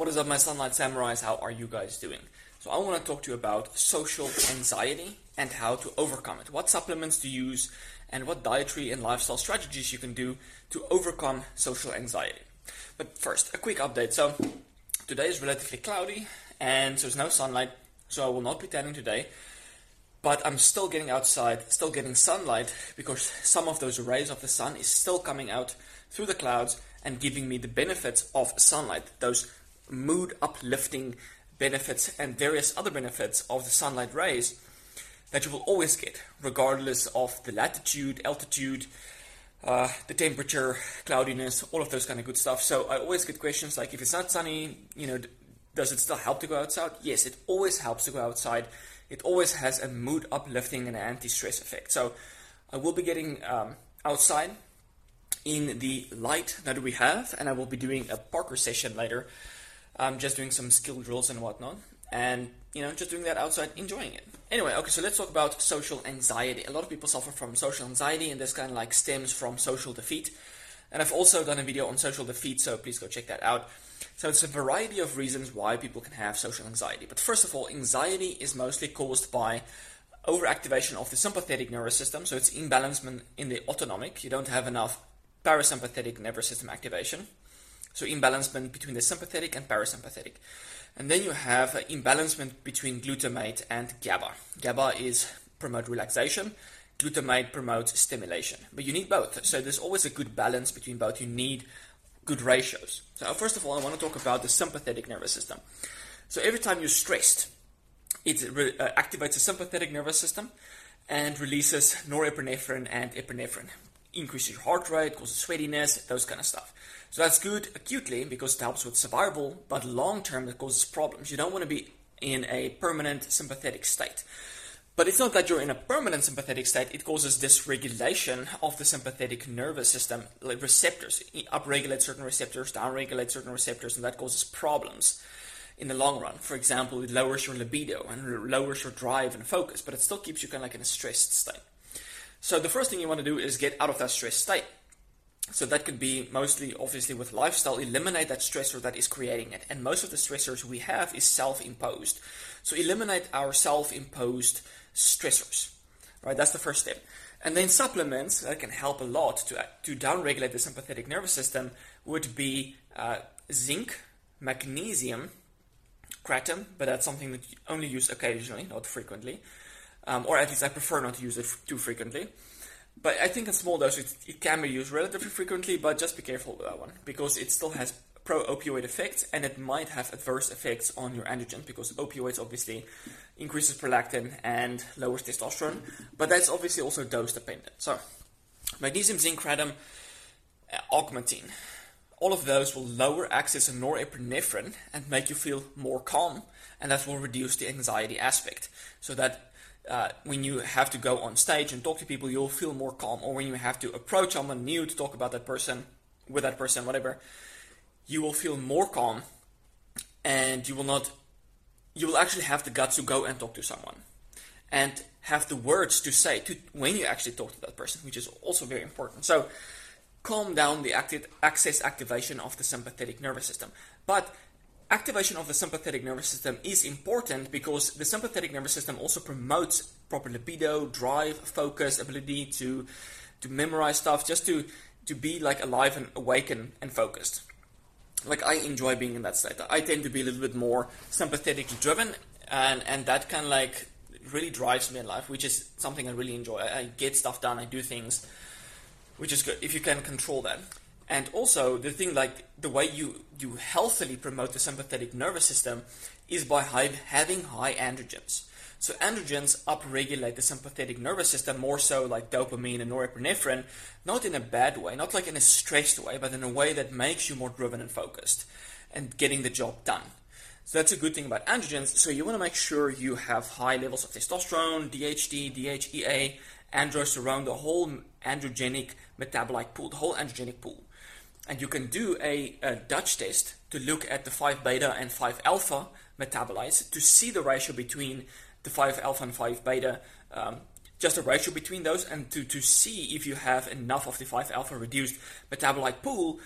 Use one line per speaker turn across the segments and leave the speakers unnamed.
What is up, my Sunlight Samurais? How are you guys doing? So, I want to talk to you about social anxiety and how to overcome it. What supplements to use, and what dietary and lifestyle strategies you can do to overcome social anxiety. But first, a quick update. So, today is relatively cloudy, and there's no sunlight, so I will not be tanning today. But I'm still getting outside, still getting sunlight, because some of those rays of the sun is still coming out through the clouds and giving me the benefits of sunlight, those mood uplifting benefits and various other benefits of the sunlight rays that you will always get, regardless of the latitude, altitude, uh, the temperature, cloudiness, all of those kind of good stuff. So I always get questions like, if it's not sunny, you know, does it still help to go outside? Yes, it always helps to go outside. It always has a mood uplifting and anti-stress effect. So I will be getting um, outside in the light that we have, and I will be doing a parkour session later um, just doing some skill drills and whatnot, and you know, just doing that outside, enjoying it. Anyway, okay, so let's talk about social anxiety. A lot of people suffer from social anxiety, and this kind of like stems from social defeat. And I've also done a video on social defeat, so please go check that out. So it's a variety of reasons why people can have social anxiety. But first of all, anxiety is mostly caused by overactivation of the sympathetic nervous system. So it's imbalancement in the autonomic. You don't have enough parasympathetic nervous system activation. So imbalancement between the sympathetic and parasympathetic. And then you have imbalancement between glutamate and GABA. GABA is promote relaxation, glutamate promotes stimulation. But you need both. So there's always a good balance between both. You need good ratios. So first of all, I want to talk about the sympathetic nervous system. So every time you're stressed, it re- uh, activates the sympathetic nervous system and releases norepinephrine and epinephrine. Increases your heart rate, causes sweatiness, those kind of stuff. So that's good acutely because it helps with survival, but long term it causes problems. You don't want to be in a permanent sympathetic state. But it's not that you're in a permanent sympathetic state, it causes dysregulation of the sympathetic nervous system, like receptors. upregulate certain receptors, downregulate certain receptors, and that causes problems in the long run. For example, it lowers your libido and lowers your drive and focus, but it still keeps you kind of like in a stressed state. So the first thing you want to do is get out of that stress state. So that could be mostly, obviously, with lifestyle, eliminate that stressor that is creating it. And most of the stressors we have is self-imposed. So eliminate our self-imposed stressors. Right, that's the first step. And then supplements that can help a lot to, to downregulate the sympathetic nervous system would be uh, zinc, magnesium, kratom, but that's something that you only use occasionally, not frequently. Um, or at least I prefer not to use it f- too frequently. But I think in small doses it, it can be used relatively frequently, but just be careful with that one because it still has pro opioid effects and it might have adverse effects on your androgen because opioids obviously increases prolactin and lowers testosterone, but that's obviously also dose dependent. So, magnesium, zinc, kratom, uh, agmatine. All of those will lower access to norepinephrine and make you feel more calm, and that will reduce the anxiety aspect. So that uh, when you have to go on stage and talk to people, you'll feel more calm. Or when you have to approach someone new to talk about that person, with that person, whatever, you will feel more calm and you will not, you will actually have the guts to go and talk to someone and have the words to say to when you actually talk to that person, which is also very important. So, calm down the active access activation of the sympathetic nervous system. But activation of the sympathetic nervous system is important because the sympathetic nervous system also promotes proper libido, drive, focus, ability to to memorize stuff, just to to be like alive and awake and, and focused. Like I enjoy being in that state. I tend to be a little bit more sympathetically driven, and and that kind of like really drives me in life, which is something I really enjoy. I, I get stuff done. I do things, which is good if you can control that. And also, the thing like the way you, you healthily promote the sympathetic nervous system is by high, having high androgens. So androgens upregulate the sympathetic nervous system more so like dopamine and norepinephrine, not in a bad way, not like in a stressed way, but in a way that makes you more driven and focused and getting the job done. So that's a good thing about androgens. So you want to make sure you have high levels of testosterone, DHT, DHEA, androsterone, the whole androgenic metabolite pool, the whole androgenic pool and you can do a, a, Dutch test to look at the 5 beta and 5 alpha metabolites to see the ratio between the 5 alpha and 5 beta, um, just a ratio between those, and to, to see if you have enough of the 5 alpha reduced metabolite pool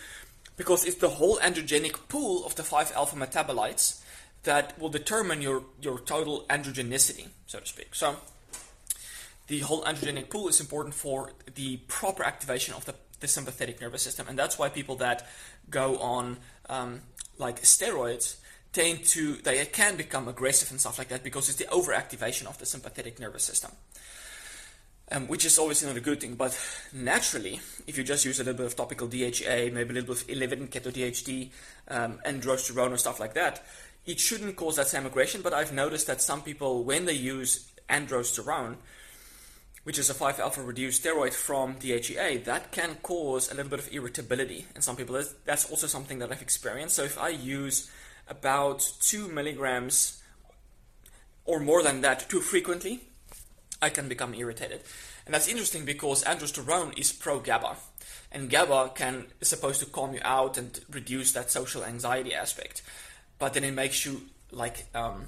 because it's the whole androgenic pool of the 5-alpha metabolites that will determine your, your total androgenicity, so to speak. So the whole androgenic pool is important for the proper activation of the, the sympathetic nervous system, and that's why people that go on um, like steroids tend to they can become aggressive and stuff like that because it's the overactivation of the sympathetic nervous system. Um, which is obviously not a good thing, but naturally, if you just use a little bit of topical DHA, maybe a little bit of 11 keto DHT, um, or stuff like that, it shouldn't cause that same aggression. But I've noticed that some people, when they use androsterone, which is a 5 alpha reduced steroid from DHEA, that can cause a little bit of irritability in some people. That's also something that I've experienced. So if I use about 2 milligrams or more than that too frequently, I can become irritated. And that's interesting because androsterone is pro GABA. And GABA can is supposed to calm you out and reduce that social anxiety aspect. But then it makes you like um,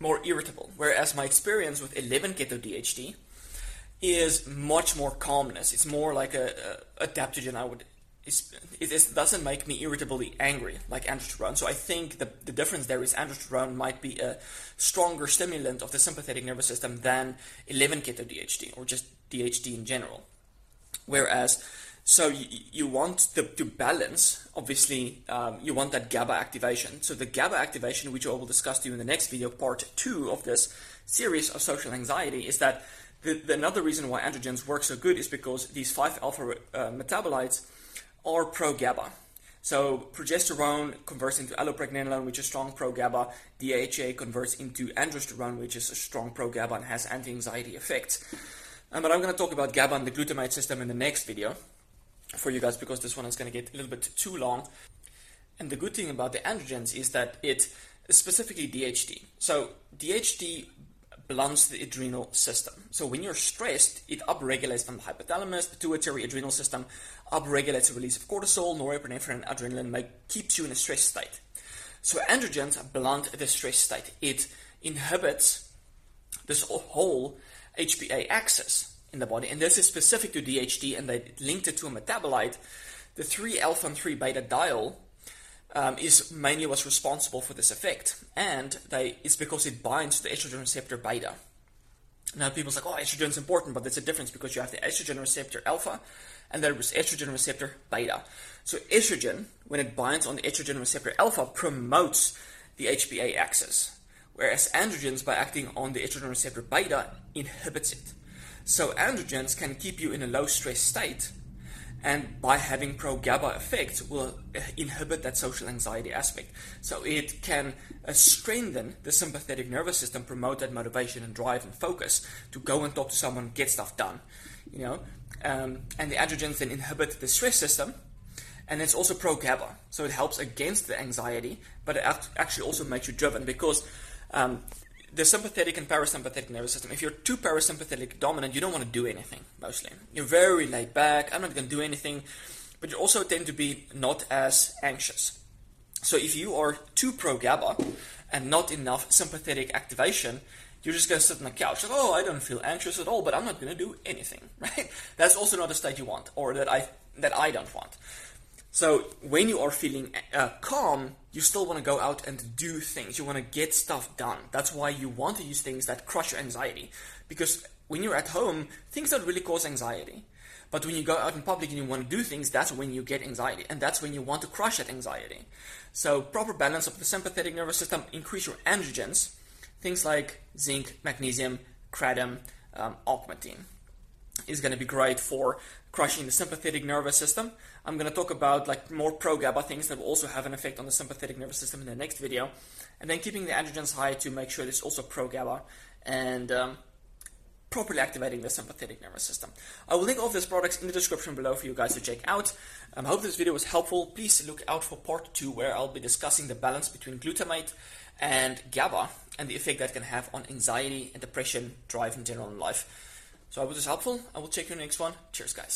more irritable. Whereas my experience with 11 keto DHT is much more calmness. It's more like a, a adaptogen, I would it doesn't make me irritably angry like androsterone. So I think the, the difference there is androsterone might be a stronger stimulant of the sympathetic nervous system than 11-keto DHT or just DHT in general. Whereas, so you, you want the, to balance, obviously, um, you want that GABA activation. So the GABA activation, which I will discuss to you in the next video, part two of this series of social anxiety, is that the, the another reason why androgens work so good is because these 5-alpha uh, metabolites – are pro-GABA. So progesterone converts into allopregnanolone, which is strong pro-GABA. DHEA converts into androsterone, which is a strong pro-GABA and has anti-anxiety effects. Um, but I'm going to talk about GABA and the glutamate system in the next video for you guys because this one is going to get a little bit too long. And the good thing about the androgens is that it specifically DHT. So DHT blunts the adrenal system. So when you're stressed, it upregulates from the hypothalamus, pituitary adrenal system, upregulates the release of cortisol, norepinephrine, adrenaline, make, keeps you in a stress state. So androgens blunt the stress state. It inhibits this whole HPA axis in the body, and this is specific to DHT, and they linked it to a metabolite. The 3 alpha and 3 beta diol um, is mainly what's responsible for this effect, and they, it's because it binds to the estrogen receptor beta. Now people's like, oh, estrogen is important, but there's a difference because you have the estrogen receptor alpha and there is estrogen receptor beta. So estrogen, when it binds on the estrogen receptor alpha, promotes the HPA axis, whereas androgens, by acting on the estrogen receptor beta, inhibits it. So androgens can keep you in a low stress state, and by having pro GABA effects, will inhibit that social anxiety aspect. So it can uh, strengthen the sympathetic nervous system, promote that motivation and drive and focus to go and talk to someone, get stuff done. You know, um, and the androgens then inhibit the stress system, and it's also pro GABA, so it helps against the anxiety, but it actually also makes you driven because um, the sympathetic and parasympathetic nervous system. If you're too parasympathetic dominant, you don't want to do anything mostly. You're very laid back. I'm not going to do anything, but you also tend to be not as anxious. So if you are too pro GABA and not enough sympathetic activation, you're just going to sit on the couch. Like, oh, I don't feel anxious at all, but I'm not going to do anything, right? That's also not a state you want, or that I that I don't want. So when you are feeling uh, calm, you still want to go out and do things. You want to get stuff done. That's why you want to use things that crush your anxiety. Because when you're at home, things don't really cause anxiety. But when you go out in public and you want to do things, that's when you get anxiety. And that's when you want to crush that anxiety. So proper balance of the sympathetic nervous system, increase your androgens, things like zinc, magnesium, kratom, um, is going to be great for crushing the sympathetic nervous system. I'm going to talk about like more pro GABA things that will also have an effect on the sympathetic nervous system in the next video, and then keeping the androgens high to make sure it's also pro GABA and um, properly activating the sympathetic nervous system. I will link all of these products in the description below for you guys to check out. I um, hope this video was helpful. Please look out for part two where I'll be discussing the balance between glutamate and GABA and the effect that can have on anxiety and depression, drive in general in life. So I hope this is helpful. I will check you in the next one. Cheers, guys.